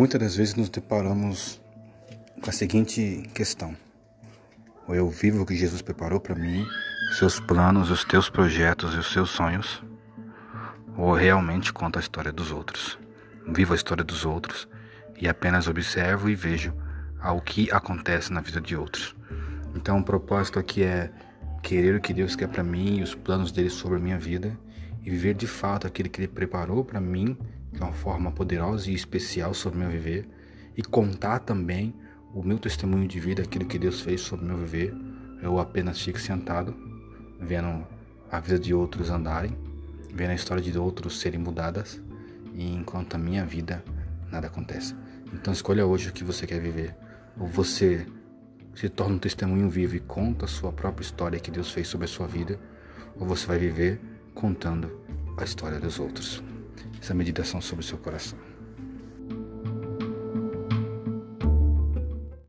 Muitas das vezes nos deparamos com a seguinte questão: eu vivo o que Jesus preparou para mim, seus planos, os teus projetos e os seus sonhos, ou realmente conto a história dos outros. Vivo a história dos outros e apenas observo e vejo ao que acontece na vida de outros. Então, o propósito aqui é querer o que Deus quer para mim e os planos dele sobre a minha vida e viver de fato aquilo que ele preparou para mim de uma forma poderosa e especial sobre o meu viver e contar também o meu testemunho de vida, aquilo que Deus fez sobre o meu viver. Eu apenas fico sentado vendo a vida de outros andarem, vendo a história de outros serem mudadas e enquanto a minha vida nada acontece. Então escolha hoje o que você quer viver. Ou você se torna um testemunho vivo e conta a sua própria história que Deus fez sobre a sua vida, ou você vai viver contando a história dos outros. Essa meditação sobre o seu coração.